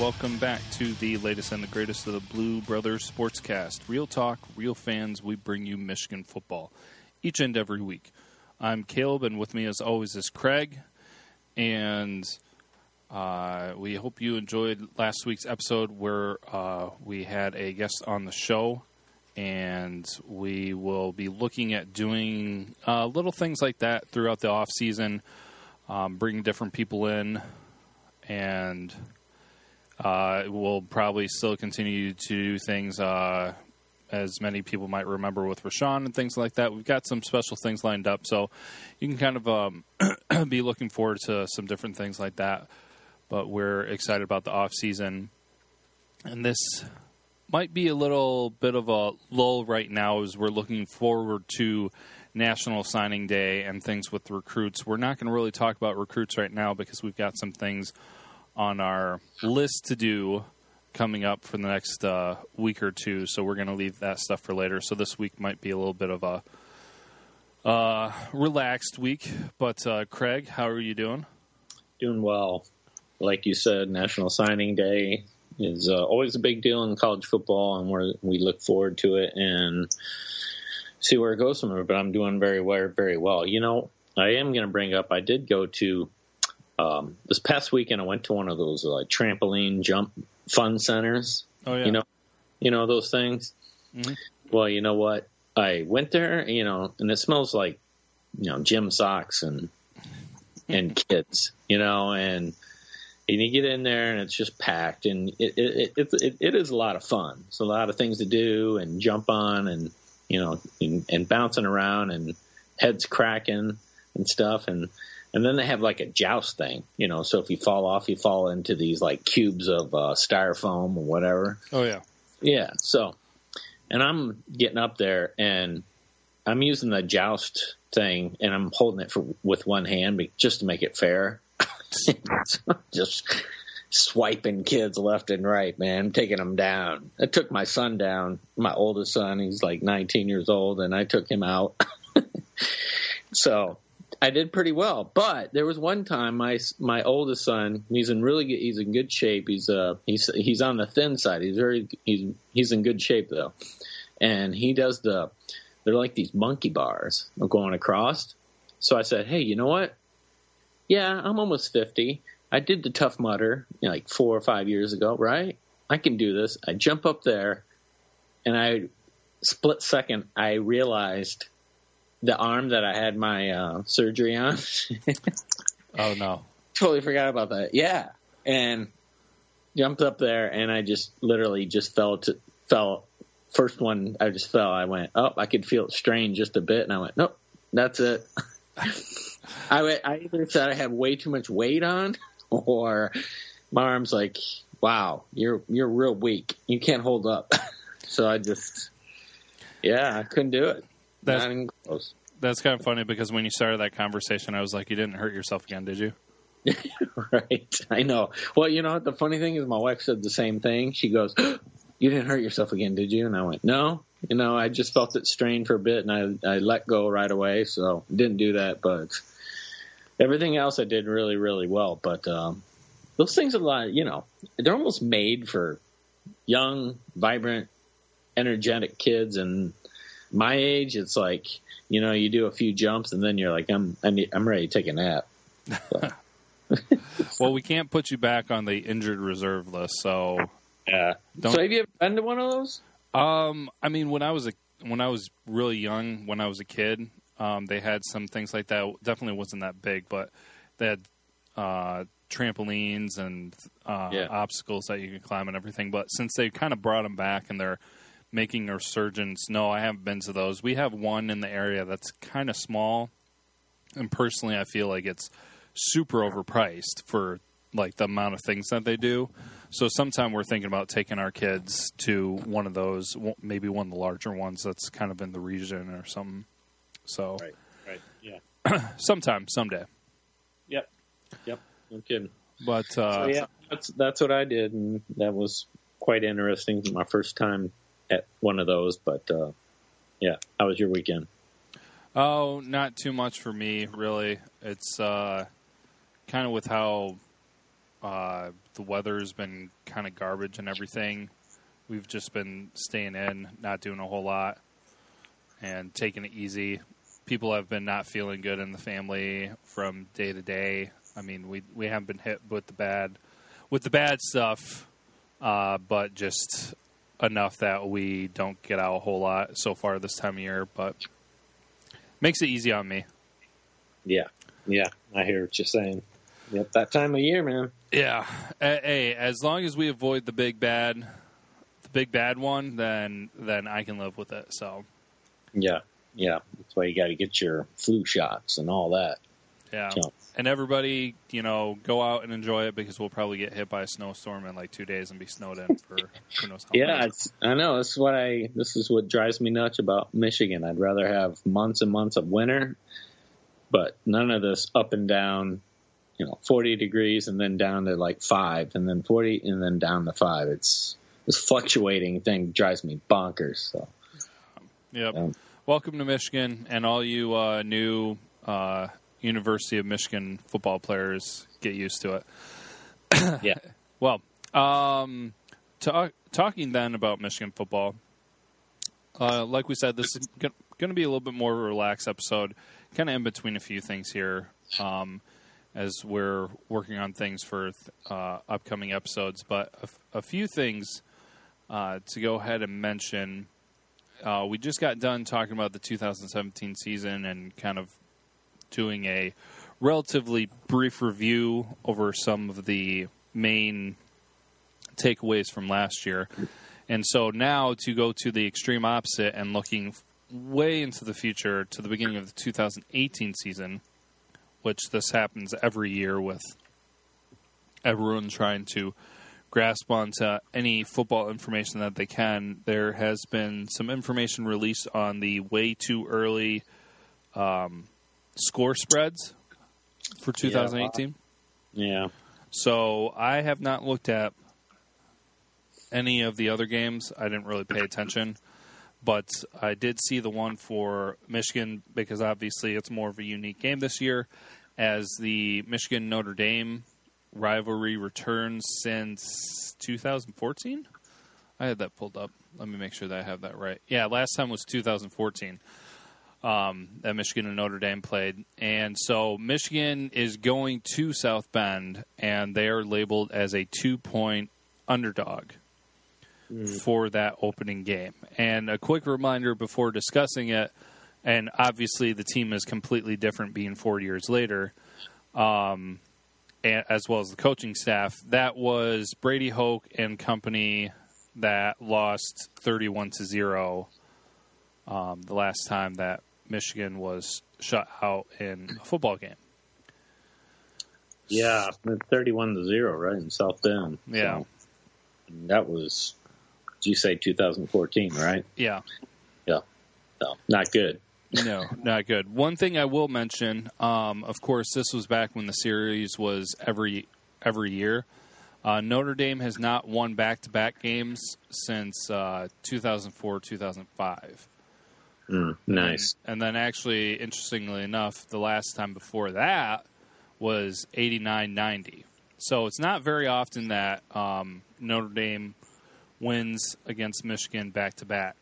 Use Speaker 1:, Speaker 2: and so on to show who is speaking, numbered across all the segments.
Speaker 1: welcome back to the latest and the greatest of the Blue Brothers Sportscast. Real talk, real fans, we bring you Michigan football each and every week. I'm Caleb, and with me, as always, is Craig. And uh, we hope you enjoyed last week's episode where uh, we had a guest on the show. And we will be looking at doing uh, little things like that throughout the off season, um, bringing different people in, and uh, we'll probably still continue to do things uh, as many people might remember with Rashawn and things like that. We've got some special things lined up, so you can kind of um, be looking forward to some different things like that. But we're excited about the off season, and this might be a little bit of a lull right now as we're looking forward to National Signing Day and things with recruits. We're not going to really talk about recruits right now because we've got some things on our list to do coming up for the next uh, week or two. So we're going to leave that stuff for later. So this week might be a little bit of a uh, relaxed week. But uh, Craig, how are you doing?
Speaker 2: Doing well. Like you said, National Signing Day is uh, always a big deal in college football, and we we look forward to it and see where it goes from there. But I'm doing very well, very well. You know, I am going to bring up. I did go to um, this past weekend. I went to one of those like trampoline jump fun centers.
Speaker 1: Oh yeah,
Speaker 2: You know, you know those things.
Speaker 1: Mhm.
Speaker 2: Well, you know what? I went there, you know, and it smells like you know gym socks and and kids, you know, and and you get in there and it's just packed and it it, it it it is a lot of fun. It's a lot of things to do and jump on and you know and, and bouncing around and heads cracking and stuff and and then they have like a joust thing, you know. So if you fall off, you fall into these like cubes of uh, styrofoam or whatever.
Speaker 1: oh yeah.
Speaker 2: Yeah. So, and I'm getting up there and I'm using the joust thing and I'm holding it for, with one hand just to make it fair. just swiping kids left and right, man, taking them down. I took my son down, my oldest son. He's like 19 years old, and I took him out. so I did pretty well. But there was one time my my oldest son, he's in really good, he's in good shape. He's uh he's he's on the thin side. He's very he's he's in good shape though, and he does the they're like these monkey bars going across. So I said, hey, you know what? Yeah, I'm almost fifty. I did the Tough Mudder you know, like four or five years ago, right? I can do this. I jump up there, and I split second I realized the arm that I had my uh, surgery on.
Speaker 1: Oh no.
Speaker 2: totally forgot about that. Yeah, and jumped up there, and I just literally just fell to fell. First one, I just fell. I went, oh, I could feel it strain just a bit, and I went, nope, that's it. I went, I either said I have way too much weight on, or my arm's like, wow, you're you're real weak. You can't hold up. so I just, yeah, I couldn't do it.
Speaker 1: That's
Speaker 2: Not even close.
Speaker 1: that's kind of funny because when you started that conversation, I was like, you didn't hurt yourself again, did you?
Speaker 2: right. I know. Well, you know what? The funny thing is, my wife said the same thing. She goes, "You didn't hurt yourself again, did you?" And I went, "No." You know, I just felt it strain for a bit, and I I let go right away. So didn't do that, but everything else I did really really well. But um, those things are a lot. You know, they're almost made for young, vibrant, energetic kids, and my age, it's like you know, you do a few jumps, and then you're like, I'm I need, I'm ready to take a nap.
Speaker 1: Well, we can't put you back on the injured reserve list, so
Speaker 2: Yeah.
Speaker 1: Don't-
Speaker 2: So have you ever been to one of those?
Speaker 1: Um, I mean, when I was a when I was really young, when I was a kid, um, they had some things like that. Definitely wasn't that big, but they had uh, trampolines and uh,
Speaker 2: Yeah.
Speaker 1: obstacles that you could climb and everything. But since they kind of brought them back and they're making resurgence, no, I haven't been to those. We have one in the area that's kind of small, and personally, I feel like it's super overpriced for like the amount of things that they do. So sometime we're thinking about taking our kids to one of those, maybe one of the larger ones that's kind of in the region or something. So
Speaker 2: Right. Right. Yeah.
Speaker 1: sometime, someday.
Speaker 2: Yep. Yep. No kidding.
Speaker 1: But uh,
Speaker 2: so yeah, that's that's what I did, and that was quite interesting. My first time at one of those, but uh, yeah, how was your weekend?
Speaker 1: oh, not too much for me really. It's uh, kind of with how Uh, the weather's been kind of garbage and everything. We've just been staying in, not doing a whole lot, and taking it easy. People have been not feeling good in the family from day to day. I mean, we we haven't been hit with the bad with the bad stuff, uh, but just enough that we don't get out a whole lot so far this time of year. But makes it easy on me.
Speaker 2: Yeah, yeah, I hear what you're saying. Yep, that time of year, man.
Speaker 1: Yeah. Hey, as long as we avoid the big bad, the big bad one, then then I can live with it. So.
Speaker 2: Yeah, yeah. That's why you got to get your flu shots and all that.
Speaker 1: Yeah. So. And everybody, you know, go out and enjoy it because we'll probably get hit by a snowstorm in like two days and be snowed in for who knows how
Speaker 2: yeah, I know. This is what I. This is what drives me nuts about Michigan. I'd rather have months and months of winter, but none of this up and down you know 40 degrees and then down to like five and then 40 and then down to five it's this fluctuating thing drives me bonkers so
Speaker 1: yep um, welcome to michigan and all you uh, new uh, university of michigan football players get used to it
Speaker 2: yeah
Speaker 1: well um, talk, talking then about michigan football uh, like we said this is going to be a little bit more relaxed episode kind of in between a few things here um, as we're working on things for uh, upcoming episodes. But a, f- a few things uh, to go ahead and mention. Uh, we just got done talking about the 2017 season and kind of doing a relatively brief review over some of the main takeaways from last year. And so now to go to the extreme opposite and looking way into the future to the beginning of the 2018 season which this happens every year with everyone trying to grasp onto any football information that they can. There has been some information released on the way too early um, score spreads for 2018.
Speaker 2: Yeah. yeah.
Speaker 1: So I have not looked at any of the other games. I didn't really pay attention. But I did see the one for Michigan because obviously it's more of a unique game this year as the Michigan Notre Dame rivalry returns since 2014. I had that pulled up. Let me make sure that I have that right. Yeah, last time was 2014 um, that Michigan and Notre Dame played. And so Michigan is going to South Bend, and they are labeled as a two point underdog mm. for that opening game. And a quick reminder before discussing it and obviously the team is completely different being four years later, um, and, as well as the coaching staff. That was Brady Hoke and company that lost thirty-one to zero um, the last time that Michigan was shut out in a football game.
Speaker 2: Yeah, thirty-one to zero, right in South Bend.
Speaker 1: Yeah, so,
Speaker 2: that was. Did you say 2014, right?
Speaker 1: Yeah.
Speaker 2: Yeah. No, not good
Speaker 1: no, not good. One thing I will mention, um, of course, this was back when the series was every every year. Uh, Notre Dame has not won back to back games since uh, 2004 2005.
Speaker 2: Mm, nice.
Speaker 1: And, and, then, actually, interestingly enough, the last time before that was 89 90. So it's not very often that um, Notre Dame wins against Michigan back to back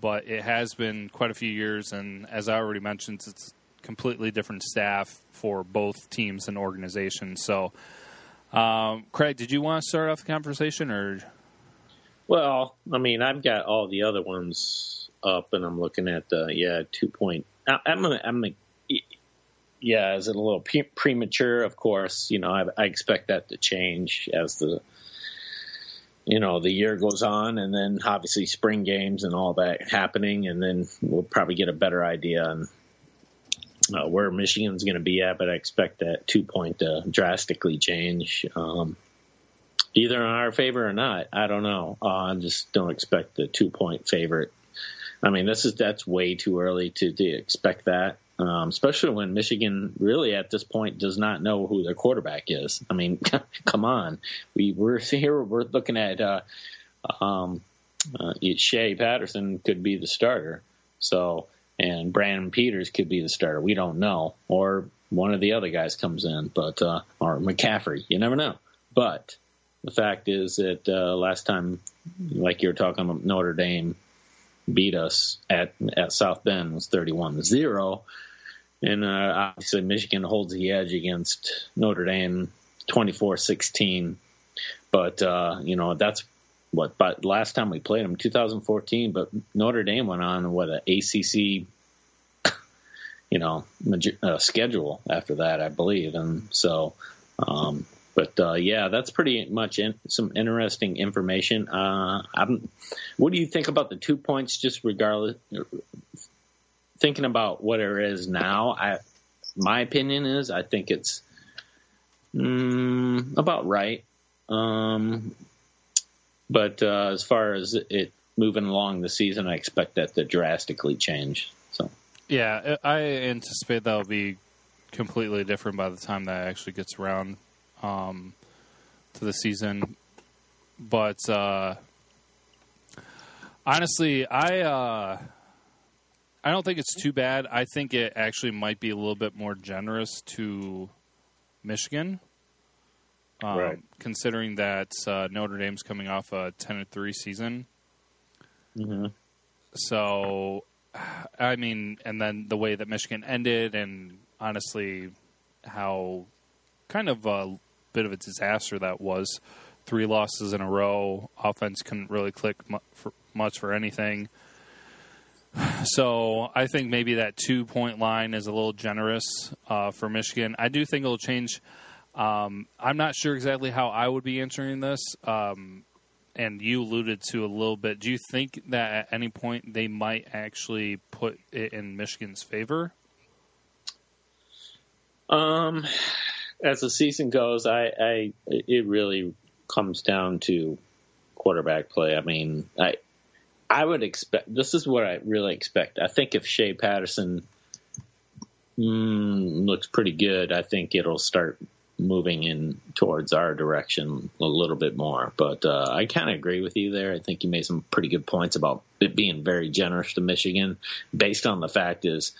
Speaker 1: but it has been quite a few years, and as I already mentioned, it's completely different staff for both teams and organizations. So, um, Craig, did you want to start off the conversation, or?
Speaker 2: Well, I mean, I've got all the other ones up, and I'm looking at the yeah two point. I, I'm a, I'm a, yeah, is it a little pre- premature? Of course, you know, I, I expect that to change as the you know the year goes on and then obviously spring games and all that happening and then we'll probably get a better idea on uh, where Michigan's going to be at but I expect that two point to drastically change um, either in our favor or not I don't know uh, I just don't expect the two point favorite I mean this is that's way too early to, to expect that um, especially when Michigan really at this point does not know who their quarterback is. I mean, come on, we we're here we're looking at uh, um, uh, Shea Patterson could be the starter, so and Brandon Peters could be the starter. We don't know, or one of the other guys comes in, but uh, or McCaffrey, you never know. but the fact is that uh, last time, like you were talking about, Notre Dame beat us at at South Bend was 31-0. and uh, obviously Michigan holds the edge against Notre Dame 24-16. But uh, you know that's what. But last time we played them, 2014. But Notre Dame went on what an ACC, you know, uh, schedule after that, I believe, and so. Um, but uh, yeah, that's pretty much in, some interesting information. Uh, what do you think about the two points? Just regardless, thinking about what it is now, I my opinion is I think it's mm, about right. Um, but uh, as far as it moving along the season, I expect that to drastically change. So
Speaker 1: yeah, I anticipate that'll be completely different by the time that actually gets around um, to the season. But uh, honestly, I uh, I don't think it's too bad. I think it actually might be a little bit more generous to Michigan, um, right. considering that uh, Notre Dame's coming off a ten and three season.
Speaker 2: Mm-hmm.
Speaker 1: So, I mean, and then the way that Michigan ended, and honestly, how kind of a bit of a disaster that was. Three losses in a row. Offense couldn't really click much for anything. So I think maybe that two point line is a little generous uh, for Michigan. I do think it'll change. Um, I'm not sure exactly how I would be answering this. Um, and you alluded to a little bit. Do you think that at any point they might actually put it in Michigan's favor?
Speaker 2: Um, as the season goes, I, I it really comes down to quarterback play. I mean, I I would expect this is what I really expect. I think if Shea Patterson mm, looks pretty good, I think it'll start moving in towards our direction a little bit more. But uh, I kind of agree with you there. I think you made some pretty good points about it being very generous to Michigan, based on the fact is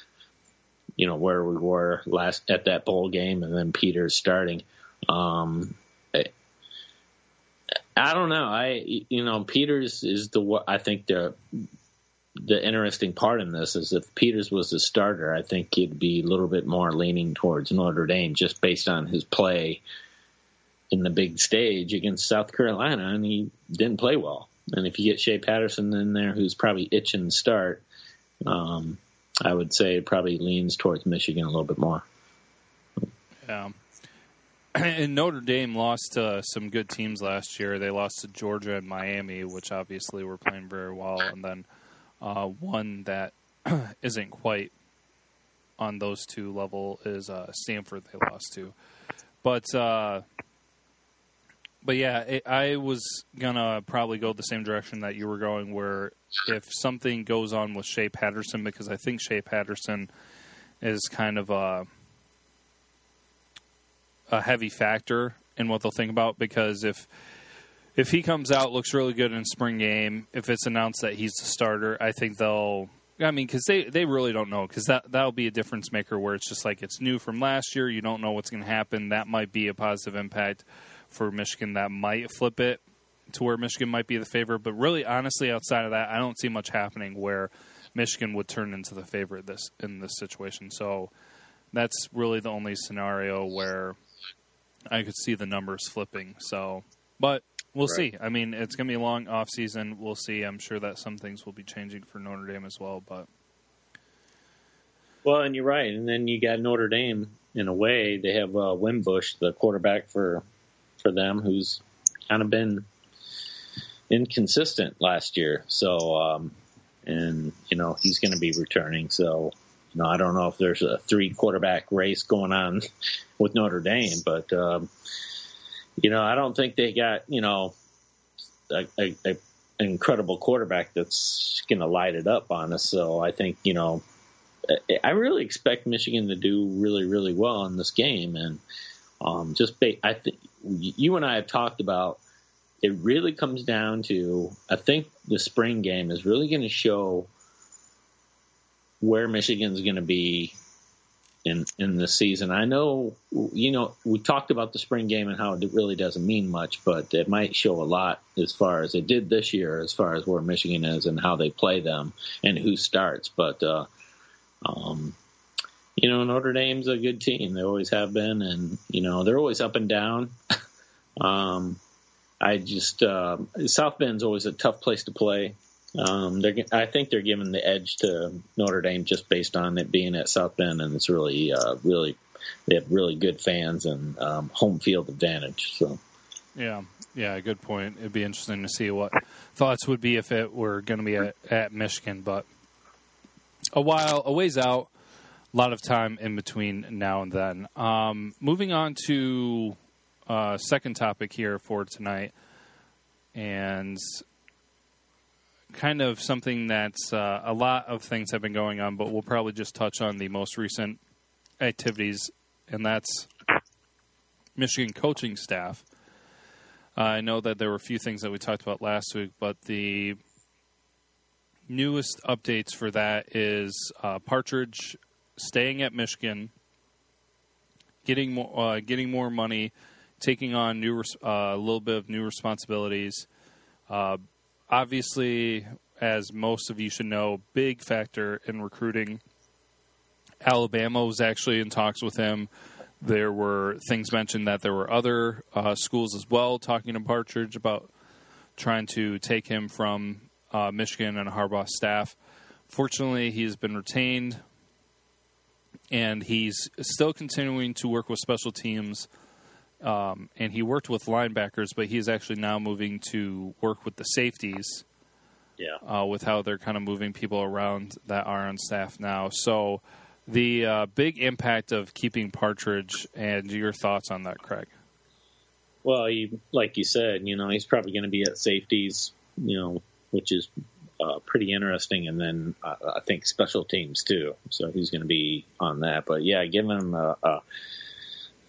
Speaker 2: you know where we were last at that bowl game, and then Peters starting. Um, I don't know. I you know Peters is the I think the the interesting part in this is if Peters was the starter, I think he'd be a little bit more leaning towards Notre Dame just based on his play in the big stage against South Carolina, and he didn't play well. And if you get Shea Patterson in there, who's probably itching to start, um, I would say it probably leans towards Michigan a little bit more.
Speaker 1: Yeah. And Notre Dame lost to some good teams last year. They lost to Georgia and Miami, which obviously were playing very well, and then uh, one that isn't quite on those two level is uh, Stanford. They lost to, but uh, but yeah, it, I was gonna probably go the same direction that you were going. Where if something goes on with Shea Patterson, because I think Shea Patterson is kind of a a heavy factor in what they'll think about. Because if if he comes out, looks really good in spring game, if it's announced that he's the starter, I think they'll. I mean, because they, they really don't know, because that that'll be a difference maker where it's just like it's new from last year. You don't know what's going to happen. That might be a positive impact for Michigan that might flip it to where Michigan might be the favorite. But really, honestly, outside of that, I don't see much happening where Michigan would turn into the favorite this in this situation. So that's really the only scenario where I could see the numbers flipping. So, but we'll right. see. I mean, it's going to be a long off season. We'll see. I'm sure that some things will be changing for Notre Dame as well. But
Speaker 2: well, and you're right. And then you got Notre Dame in a way. They have uh, Wimbush, the quarterback for for them, who's kind of been inconsistent last year. So, um, and you know he's going to be returning. So, you know, I don't know if there's a three quarterback race going on with Notre Dame, but um, you know, I don't think they got you know a, a, a incredible quarterback that's going to light it up on us. So I think you know. I really expect Michigan to do really, really well in this game, and um, just ba- I think you and I have talked about it really comes down to I think the spring game is really going to show where Michigan's going to be in in the season. I know, you know, we talked about the spring game and how it really doesn't mean much, but it might show a lot as far as it did this year, as far as where Michigan is and how they play them and who starts. But uh, um, you know, Notre Dame's a good team. They always have been, and you know, they're always up and down. um, I just uh, South Bend's always a tough place to play. Um, I think they're giving the edge to Notre Dame just based on it being at South Bend, and it's really, uh, really, they have really good fans and um, home field advantage. So,
Speaker 1: yeah, yeah, good point. It'd be interesting to see what thoughts would be if it were going to be at, at Michigan, but a while, a ways out. A lot of time in between now and then. Um, moving on to uh, second topic here for tonight, and kind of something that's uh, a lot of things have been going on, but we'll probably just touch on the most recent activities, and that's Michigan coaching staff. Uh, I know that there were a few things that we talked about last week, but the newest updates for that is uh, Partridge staying at Michigan, getting more, uh, getting more money, taking on new uh, a little bit of new responsibilities. Uh, obviously, as most of you should know, big factor in recruiting. Alabama was actually in talks with him. There were things mentioned that there were other uh, schools as well talking to Partridge about trying to take him from uh, Michigan and Harbaugh staff. Fortunately, he's been retained, and he's still continuing to work with special teams um, and he worked with linebackers, but he's actually now moving to work with the safeties.
Speaker 2: Yeah.
Speaker 1: Uh, with how they're kind of moving people around that are on staff now. So, the uh, big impact of keeping Partridge and your thoughts on that, Craig?
Speaker 2: Well, he, like you said, you know, he's probably going to be at safeties, you know, which is uh, pretty interesting. And then uh, I think special teams too. So he's going to be on that. But yeah, give him a, a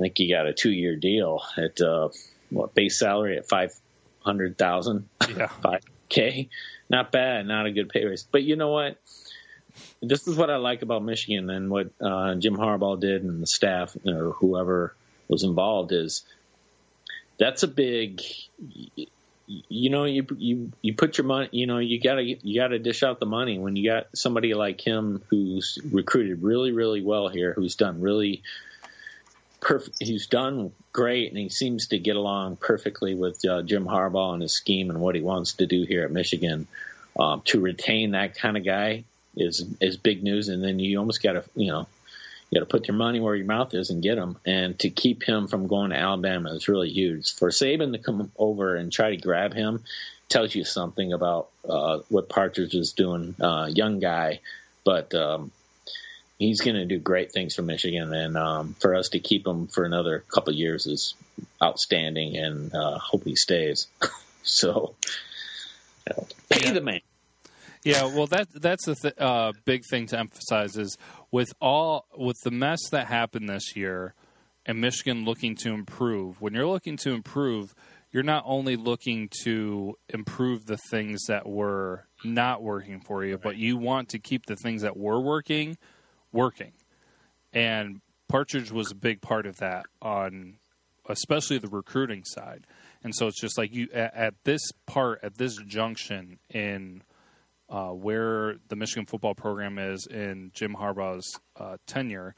Speaker 2: I think he got a two year deal at uh, what base salary at five hundred thousand,
Speaker 1: yeah,
Speaker 2: k. Not bad, not a good pay raise. But you know what? This is what I like about Michigan and what uh, Jim Harbaugh did and the staff or whoever was involved is that's a big you know you you you put your money you know you got to you got to dish out the money when you got somebody like him who's recruited really really well here who's done really perfect. He's done great, and he seems to get along perfectly with uh, Jim Harbaugh and his scheme and what he wants to do here at Michigan. Um, to retain that kind of guy is is big news, and then you almost got to you know you got to put your money where your mouth is and get him. And to keep him from going to Alabama is really huge. For Saban to come over and try to grab him tells you something about uh, what Partridge is doing. Uh, young guy, but um, he's going to do great things for Michigan, and um, for us to keep him for another couple years is outstanding, and uh, hope he stays. so, you know, pay yeah. the man.
Speaker 1: Yeah, well, that that's the th- uh, big thing to emphasize is with all with the mess that happened this year, and Michigan looking to improve. When you're looking to improve, you're not only looking to improve the things that were not working for you, right. but you want to keep the things that were working working. And Partridge was a big part of that on especially the recruiting side. And so it's just like you at, at this part at this junction in uh, where the Michigan football program is in Jim Harbaugh's uh, tenure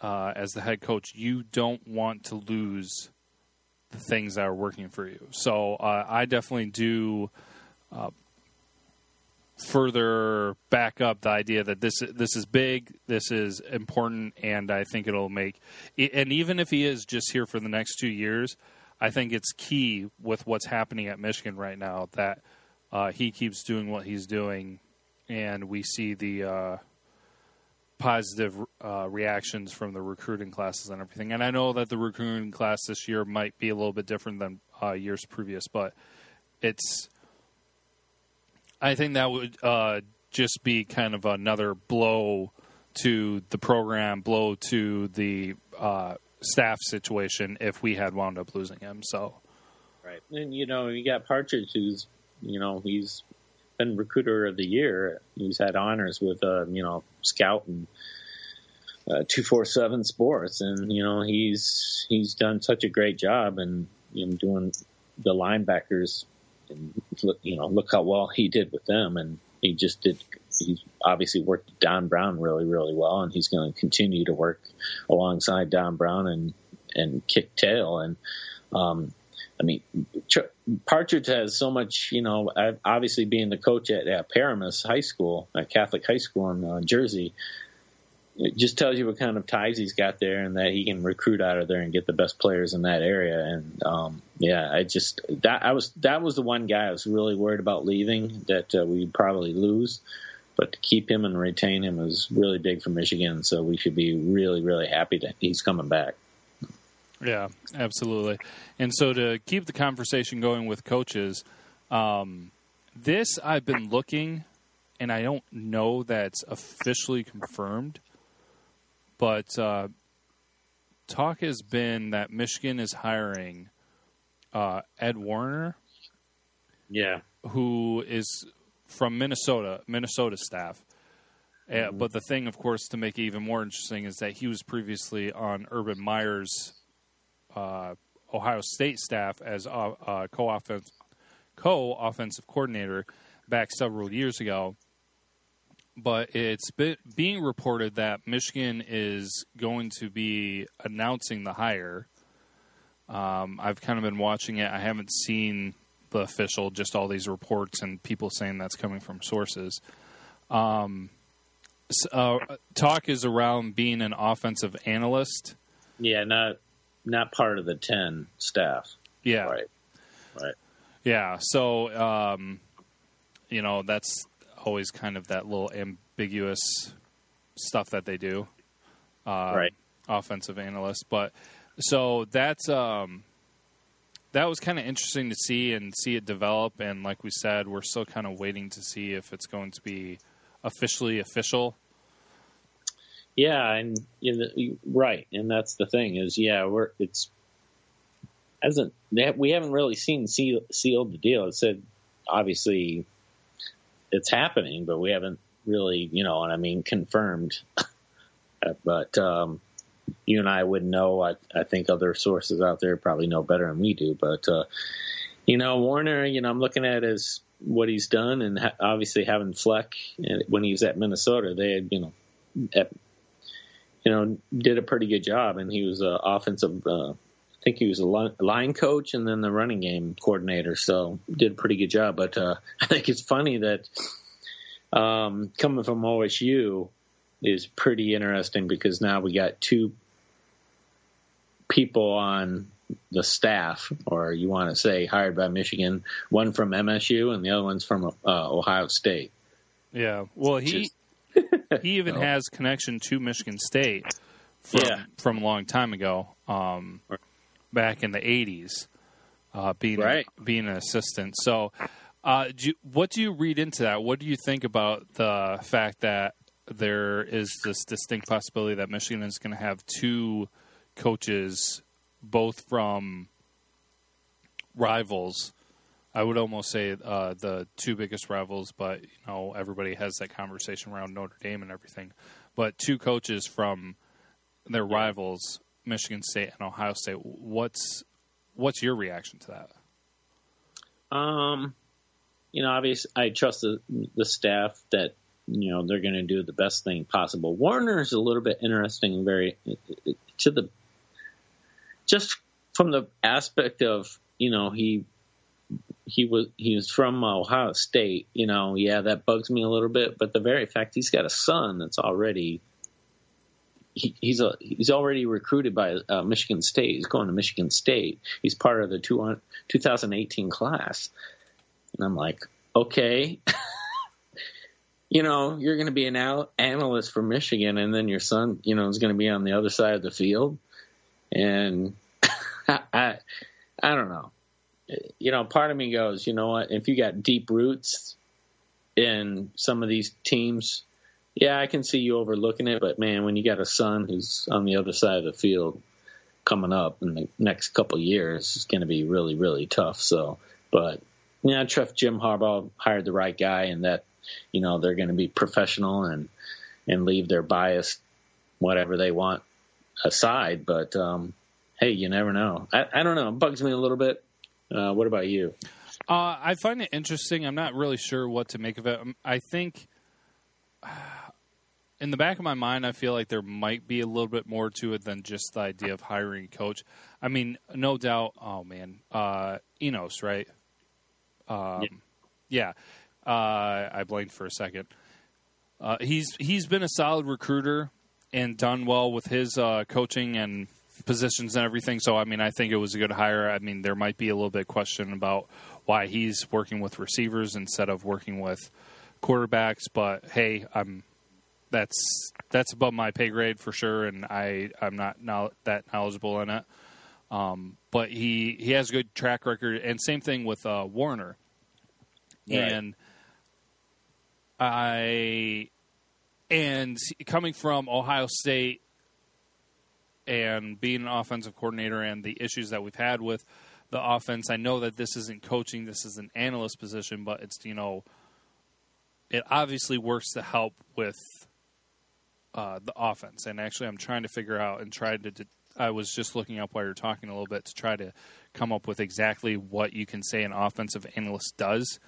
Speaker 1: uh, as the head coach, you don't want to lose the things that are working for you. So uh, I definitely do uh, further back up the idea that this this is big, this is important, and I think it'll make. And even if he is just here for the next two years, I think it's key with what's happening at Michigan right now that uh, he keeps doing what he's doing, and we see the uh, positive uh, reactions from the recruiting classes and everything. And I know that the recruiting class this year might be a little bit different than uh, years previous, but it's I think that would uh, just be kind of another blow to the program, blow to the uh, staff situation if we had wound up losing him. So,
Speaker 2: right, and you know, you got Partridge, who's you know he's been recruiter of the year. He's had honors with uh, you know scout and uh, two four seven Sports, and you know he's he's done such a great job and you know doing the linebackers, and look, you know look how well he did with them, and he just did. He's obviously worked Don Brown really really well, and he's going to continue to work alongside Don Brown and and kick tail and. Um, I mean, Partridge has so much, you know, obviously being the coach at, at Paramus High School, at Catholic High School in uh, Jersey, it just tells you what kind of ties he's got there and that he can recruit out of there and get the best players in that area. And um, yeah, I just that I was that was the one guy I was really worried about leaving that uh, we'd probably lose. But to keep him and retain him is really big for Michigan, so we should be really, really happy that he's coming back.
Speaker 1: Yeah, absolutely. And so to keep the conversation going with coaches, um, this I've been looking, and I don't know that's officially confirmed but uh, talk has been that Michigan is hiring uh, Ed Warinner.
Speaker 2: Yeah.
Speaker 1: Who is from Minnesota, Minnesota staff. Uh, mm-hmm. Uh, but the thing, of course, to make it even more interesting is that he was previously on Urban Meyer's uh, Ohio State staff as uh, co-offense, co-offensive coordinator back several years ago but it's being reported that Michigan is going to be announcing the hire. Um, I've kind of been watching it. I haven't seen the official, just all these reports and people saying that's coming from sources. Um, uh, talk is around being an offensive analyst.
Speaker 2: Yeah, not not part of the ten staff.
Speaker 1: Yeah,
Speaker 2: right, right.
Speaker 1: Yeah, so um, you know that's always kind of that little ambiguous stuff that they do.
Speaker 2: Uh, right.
Speaker 1: Offensive analyst, but so that's um, that was kind of interesting to see and see it develop. And like we said, we're still kind of waiting to see if it's going to be officially official.
Speaker 2: Yeah, and the, right, and that's the thing is, yeah, we're it's hasn't we haven't really seen seal, sealed the deal. It said obviously it's happening, but we haven't really, you know, and I mean, confirmed. but um, you and I would know. I, I think other sources out there probably know better than we do. But uh, you know, Warinner, you know, I'm looking at his what he's done, and ha- obviously having Fleck when he was at Minnesota, they had, you know, at, you know, did a pretty good job, and he was an offensive. Uh, think he was a line coach and then the running game coordinator, so did a pretty good job. But uh, I think it's funny that um, coming from OSU is pretty interesting because now we got two people on the staff, or you want to say hired by Michigan, one from MSU and the other one's from uh, Ohio State.
Speaker 1: Yeah, well, he he even has connection to Michigan State from, yeah. from a long time ago. Um, back in the 80s, uh, being
Speaker 2: right.
Speaker 1: being an assistant. So, uh, do you, what do you read into that? What do you think about the fact that there is this distinct possibility that Michigan is going to have two coaches, both from rivals? I would almost say uh, the two biggest rivals, but you know everybody has that conversation around Notre Dame and everything. But two coaches from their rivals Michigan State and Ohio State. What's what's your reaction to
Speaker 2: that? Um, you know, obviously, I trust the, the staff that you know they're going to do the best thing possible. Warinner is a little bit interesting, very to the just from the aspect of you know he he was he was from Ohio State. You know, yeah, that bugs me a little bit. But the very fact he's got a son that's already he, he's a he's already recruited by uh, Michigan State. He's going to Michigan State. He's part of the two, 2018 class, and I'm like, okay, you know, you're going to be an al- analyst for Michigan, and then your son, you know, is going to be on the other side of the field, and I, I don't know. You know, part of me goes, you know what? If you got deep roots in some of these teams yeah, I can see you overlooking it, but man, when you got a son who's on the other side of the field coming up in the next couple years, it's going to be really, really tough. So, but yeah, I trust Jim Harbaugh hired the right guy, and that you know they're going to be professional and and leave their bias whatever they want aside. But um, hey, you never know. I, I don't know. It bugs me a little bit. Uh, what about you?
Speaker 1: Uh, I find it interesting. I'm not really sure what to make of it. Um, I think, in the back of my mind, I feel like there might be a little bit more to it than just the idea of hiring a coach. I mean, no doubt. Oh man, uh, Enos, right? Um, yeah. yeah. Uh, I blanked for a second. Uh, he's he's been a solid recruiter and done well with his uh, coaching and positions and everything. So I mean, I think it was a good hire. I mean, there might be a little bit of question about why he's working with receivers instead of working with quarterbacks, but hey, I'm that's that's above my pay grade for sure, and I I'm not now that knowledgeable in it. Um, but he he has a good track record, and same thing with uh, Warinner. Right. And I and coming from Ohio State and being an offensive coordinator and the issues that we've had with the offense, I know that this isn't coaching, this is an analyst position, but it's, you know, it obviously works to help with uh, the offense. And actually, I'm trying to figure out and try to. I was just looking up while you're talking a little bit to try to come up with exactly what you can say an offensive analyst does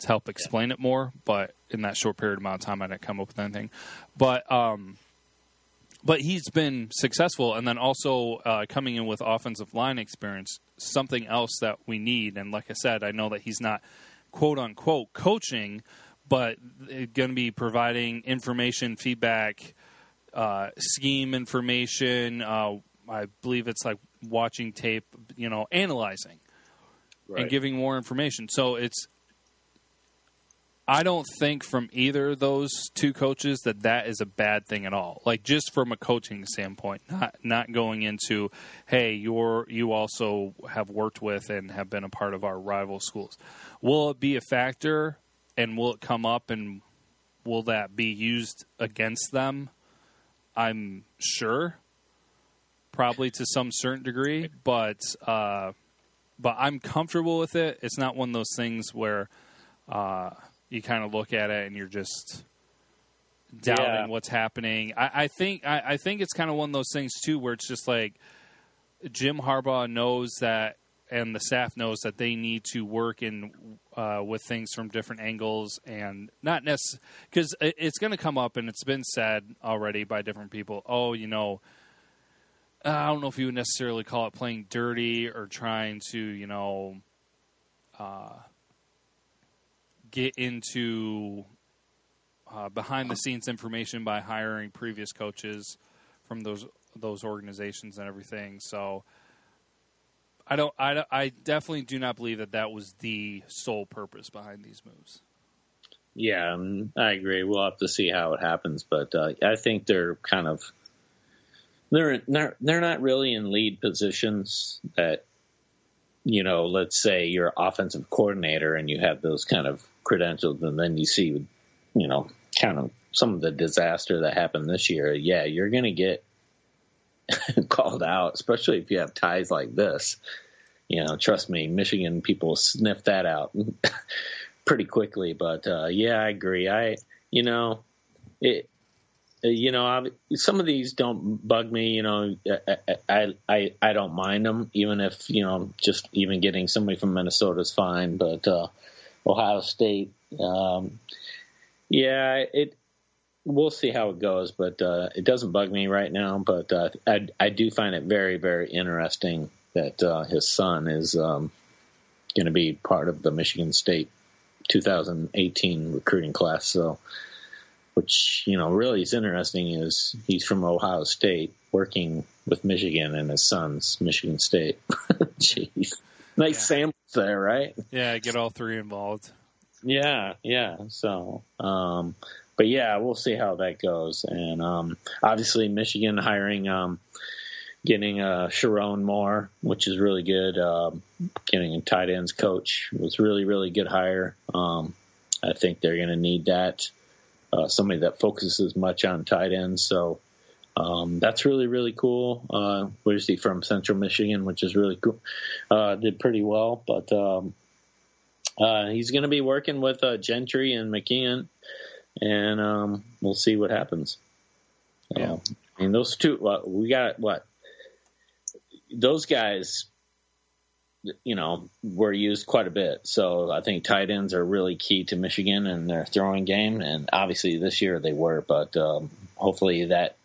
Speaker 1: to help explain yeah. it more. But in that short period amount of time, I didn't come up with anything. But um, but he's been successful, and then also uh, coming in with offensive line experience, something else that we need. And like I said, I know that he's not quote unquote coaching, but it's going to be providing information, feedback, uh, scheme information. Uh, I believe it's like watching tape, you know, analyzing right. and giving more information. So it's I don't think from either of those two coaches that that is a bad thing at all. Like just from a coaching standpoint, not not going into, hey, you're you also have worked with and have been a part of our rival schools. Will it be a factor, and will it come up, and will that be used against them? I'm sure, probably to some certain degree, but uh, but I'm comfortable with it. It's not one of those things where. Uh, you kind of look at it and you're just doubting yeah. what's happening. I, I think I, I, think it's kind of one of those things too, where it's just like Jim Harbaugh knows that, and the staff knows that they need to work in uh, with things from different angles, and not necessarily because it's going to come up, and it's been said already by different people. Oh, you know. I don't know if you would necessarily call it playing dirty or trying to, you know, uh, get into uh, behind the scenes information by hiring previous coaches from those those organizations and everything. So I don't I, I definitely do not believe that that was the sole purpose behind these moves.
Speaker 2: Yeah, um, I agree. We'll have to see how it happens, but uh, I think they're kind of they're not they're not really in lead positions that you know, let's say you're offensive coordinator and you have those kind of credentials, and then you see, you know, kind of some of the disaster that happened this year. Yeah, you're going to get called out, especially if you have ties like this. You know, trust me, Michigan people sniff that out pretty quickly. But uh, yeah, I agree. I, you know, it uh, you know, I've, some of these don't bug me. You know, I I I don't mind them, even if you know, just even getting somebody from Minnesota is fine. But uh, Ohio State, um, yeah, it. We'll see how it goes, but uh, it doesn't bug me right now. But uh, I I do find it very very interesting that uh, his son is um, going to be part of the Michigan State 2018 recruiting class. So which you know really is interesting is he's from Ohio State working with Michigan and his son's Michigan State. Jeez, nice yeah. samples there, right?
Speaker 1: Yeah, get all three involved.
Speaker 2: Yeah, yeah. So, um, but yeah, we'll see how that goes. And um, obviously, Michigan hiring, um, getting uh, Sherrone Moore, which is really good. Um, getting a tight ends coach was really, really good hire. Um, I think they're going to need that uh, somebody that focuses much on tight ends. So um, that's really really cool. Uh, where's he from? Central Michigan, which is really cool. Uh, did pretty well, but um, uh, he's going to be working with uh, Gentry and McKeon, and um, we'll see what happens.
Speaker 1: Yeah.
Speaker 2: I mean, those two. Well, we got what? Those guys, you know, were used quite a bit. So I think tight ends are really key to Michigan and their throwing game. And obviously this year they were, but um, hopefully that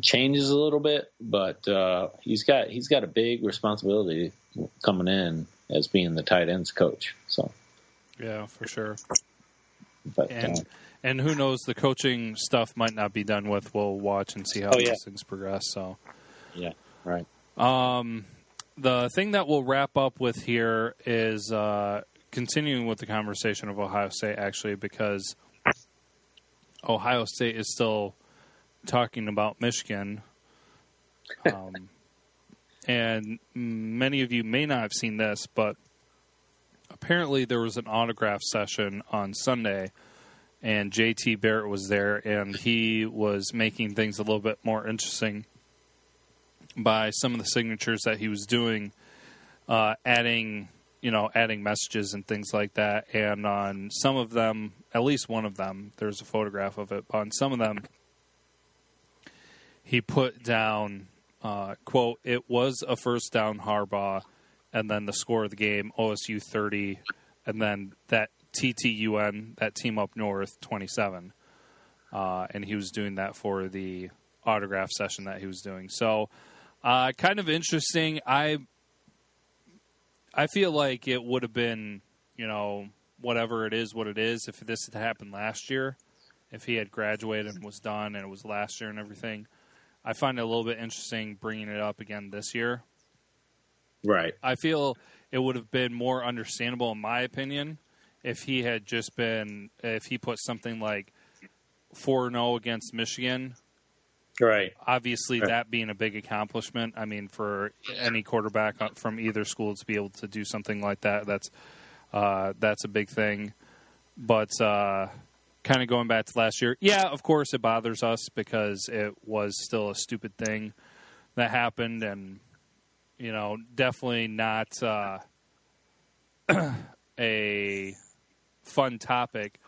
Speaker 2: changes a little bit. But uh, he's got he's got a big responsibility coming in as being the tight ends coach. So
Speaker 1: yeah, for sure.
Speaker 2: But,
Speaker 1: And
Speaker 2: uh,
Speaker 1: and who knows, the coaching stuff might not be done with. We'll watch and see how
Speaker 2: Oh, yeah.
Speaker 1: these things progress. So.
Speaker 2: yeah, right.
Speaker 1: Um, the thing that we'll wrap up with here is uh, continuing with the conversation of Ohio State, actually, because Ohio State is still talking about Michigan. Um, and many of you may not have seen this, but apparently there was an autograph session on Sunday, and JT Barrett was there, and he was making things a little bit more interesting by some of the signatures that he was doing, uh, adding you know adding messages and things like that. And on some of them, at least one of them, there's a photograph of it. On some of them, he put down uh, quote It was a first down Harbaugh, and then the score of the game OSU thirty, and then that TTUN that team up north twenty seven. Uh, and he was doing that for the autograph session that he was doing. So, uh, kind of interesting. I I feel like it would have been, you know, whatever it is, what it is. If this had happened last year, if he had graduated and was done, and it was last year and everything, I find it a little bit interesting bringing it up again this year.
Speaker 2: Right.
Speaker 1: I feel it would have been more understandable, in my opinion, if he had just been if he put something like four zero against Michigan
Speaker 2: Right.
Speaker 1: obviously
Speaker 2: Right.
Speaker 1: that being a big accomplishment i mean for any quarterback from either school to be able to do something like that that's uh, that's a big thing but uh, kind of going back to last year yeah of course it bothers us because it was still a stupid thing that happened and you know definitely not uh, a fun topic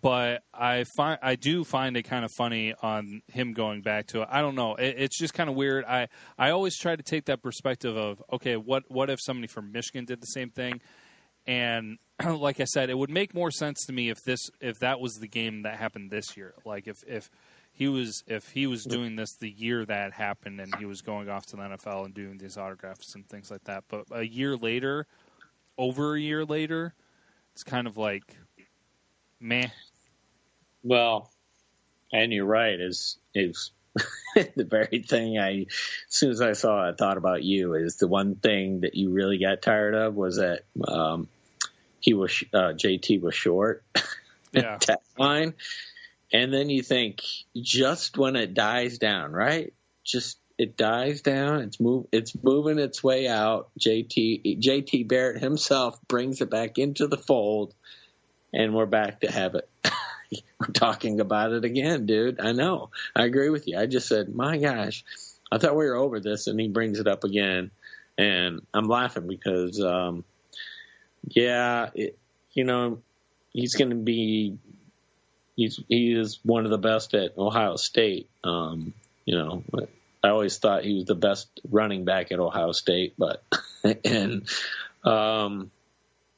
Speaker 1: but I find I do find it kind of funny on him going back to it. I don't know. It, it's just kind of weird. I I always try to take that perspective of okay, what what if somebody from Michigan did the same thing? And like I said, it would make more sense to me if this if that was the game that happened this year. Like if if he was if he was doing this the year that happened and he was going off to the NFL and doing these autographs and things like that. But a year later, over a year later, it's kind of like meh.
Speaker 2: Well, and you're right. Is is the very thing I, as soon as I saw it, I thought about you. Is the one thing that you really got tired of was that um, he was uh, JT was short.
Speaker 1: Yeah.
Speaker 2: line, and then you think just when it dies down, right? Just it dies down. It's move. It's moving its way out. JT JT Barrett himself brings it back into the fold, and we're back to have it. we're talking about it again, dude. I know. I agree with you. I just said, my gosh, I thought we were over this, and he brings it up again, and I'm laughing because, um, yeah, it, you know, he's going to be. He's he is one of the best at Ohio State. Um, you know, I always thought he was the best running back at Ohio State, but and um,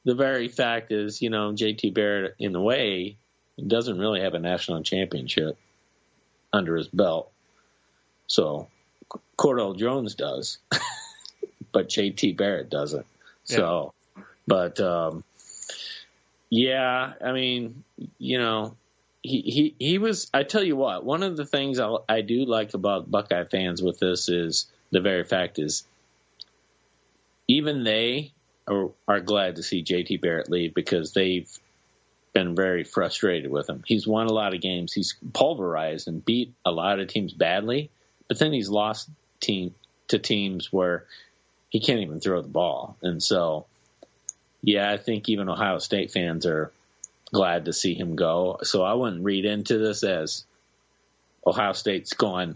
Speaker 2: the very fact is, you know, JT Barrett in a way doesn't really have a national championship under his belt. So Cardale Jones does, but JT Barrett doesn't. So, but um, yeah, I mean, you know, he, he was. I tell you what, one of the things I, I do like about Buckeye fans with this is the very fact is even they are, are glad to see JT Barrett leave because they've been very frustrated with him. He's won a lot of games. He's pulverized and beat a lot of teams badly, but then he's lost team to teams where he can't even throw the ball. And so, yeah, I think even Ohio State fans are glad to see him go. So I wouldn't read into this as Ohio State's going,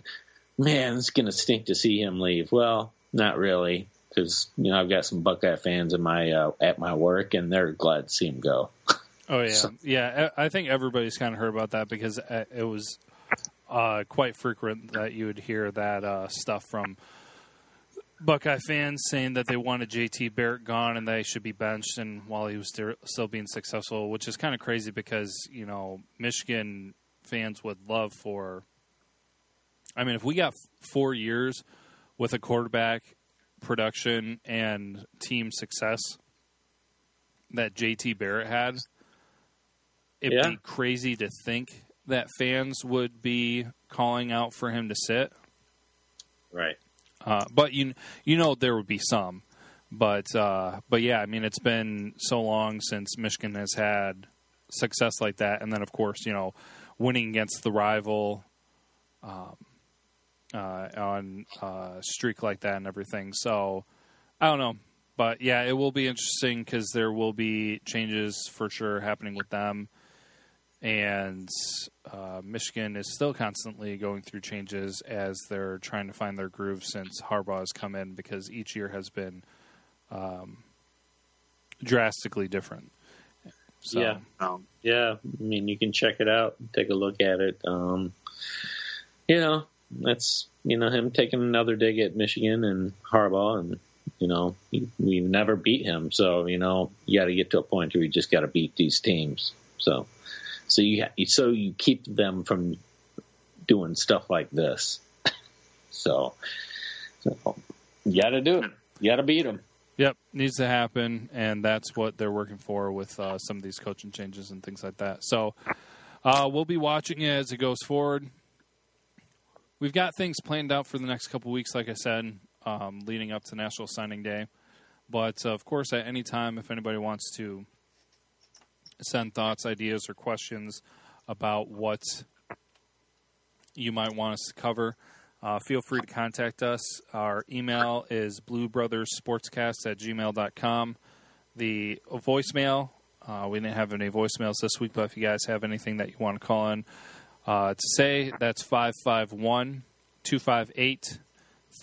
Speaker 2: man, it's going to stink to see him leave. Well, not really, because you know I've got some Buckeye fans in my uh, at my work, and they're glad to see him go.
Speaker 1: Oh yeah,
Speaker 2: So-
Speaker 1: yeah. I think everybody's kind of heard about that because uh, it was uh, quite frequent that you would hear that uh, stuff from Buckeye fans saying that they wanted JT Barrett gone and they should be benched, and while he was still being successful, which is kind of crazy because you know Michigan fans would love for. I mean, if we got four years with a quarterback production and team success that JT Barrett had, it'd
Speaker 2: Yeah.
Speaker 1: be crazy to think that fans would be calling out for him to sit.
Speaker 2: Right.
Speaker 1: Uh, but you you know there would be some, but uh, but yeah, I mean it's been so long since Michigan has had success like that, and then of course you know winning against the rival um, uh, on a streak like that and everything. So I don't know, but yeah, it will be interesting because there will be changes for sure happening with them. And uh, Michigan is still constantly going through changes as they're trying to find their groove since Harbaugh has come in because each year has been um, drastically different. So,
Speaker 2: Yeah. Um, yeah. I mean, you can check it out, take a look at it. Um, you know, that's you know him taking another dig at Michigan and Harbaugh, and you know we've never beat him, so you know you got to get to a point where you just got to beat these teams. So, so you so you keep them from doing stuff like this. so, so you got to do it. You got to beat them.
Speaker 1: Yep, needs to happen, and that's what they're working for with uh, some of these coaching changes and things like that. So uh, we'll be watching it as it goes forward. We've got things planned out for the next couple weeks, like I said, um, leading up to National Signing Day. But uh, of course, at any time, if anybody wants to send thoughts, ideas, or questions about what you might want us to cover, uh, feel free to contact us. Our email is bluebrothersportscast at gmail.com. The voicemail, uh, we didn't have any voicemails this week, but if you guys have anything that you want to call in uh, to say, that's 551 258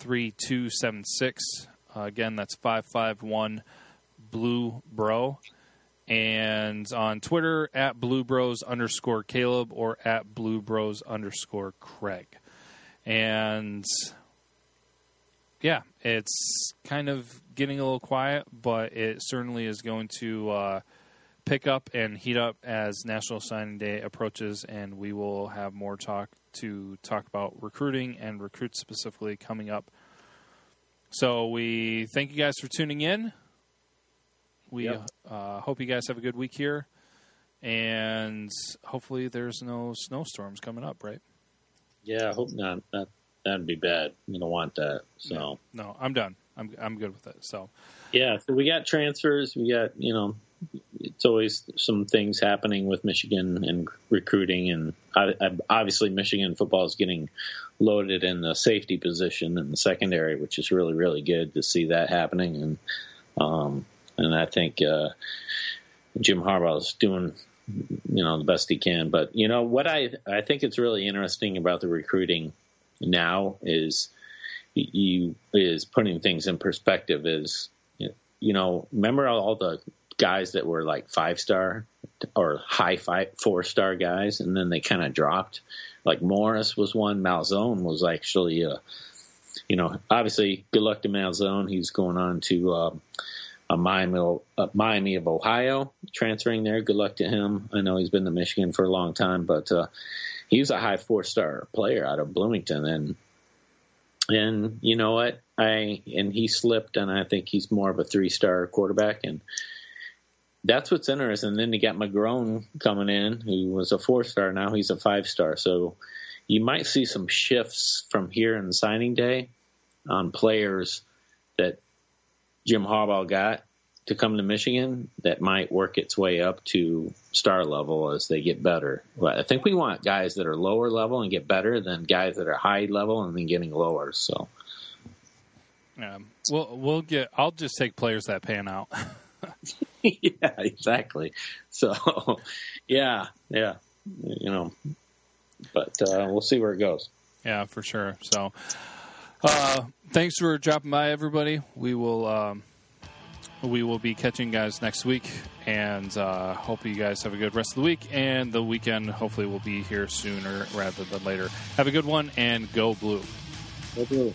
Speaker 1: 3276. Uh, Again, that's 551 Blue Bro. And on Twitter, at Blue Bros underscore Caleb or at Blue Bros underscore Craig. And yeah, it's kind of getting a little quiet, but it certainly is going to uh, pick up and heat up as National Signing Day approaches, and we will have more talk to talk about recruiting and recruits specifically coming up. So we thank you guys for tuning in. We
Speaker 2: Yep.
Speaker 1: uh, hope you guys have a good week here, and hopefully there's no snowstorms coming up, right?
Speaker 2: Yeah, I hope not. That that'd be bad. You don't want that. So
Speaker 1: No, I'm done. I'm I'm good with it. So
Speaker 2: yeah, so we got transfers. We got you know, it's always some things happening with Michigan and recruiting, and I, I, obviously Michigan football is getting loaded in the safety position in the secondary, which is really really good to see that happening. And um, and I think uh, Jim is doing you know the best he can. But you know what I I think it's really interesting about the recruiting now is you is putting things in perspective. Is you know remember all the guys that were like five star or high five four star guys, and then they kind of dropped. Like Morris was one. Malzone was actually a you know obviously good luck to Malzone. He's going on to. Uh, Miami, uh, Miami of Ohio, transferring there. Good luck to him. I know he's been to Michigan for a long time, but uh, he's a high four star player out of Bloomington, and and you know what? I and he slipped, and I think he's more of a three star quarterback, and that's what's interesting. And then you got McGrone coming in, who was a four star. Now he's a five star. So you might see some shifts from here in signing day on players that Jim Harbaugh got to come to Michigan that might work its way up to star level as they get better. But I think we want guys that are lower level and get better than guys that are high level and then getting lower. So
Speaker 1: yeah, we'll we'll get. I'll just take players that pan out.
Speaker 2: yeah, exactly. So yeah, yeah, you know, but uh, we'll see where it goes.
Speaker 1: Yeah, for sure. So, uh, thanks for dropping by, everybody. We will um, we will be catching guys next week, and uh, hope you guys have a good rest of the week. And the weekend hopefully we'll be here sooner rather than later. Have a good one, and go blue.
Speaker 2: Go blue.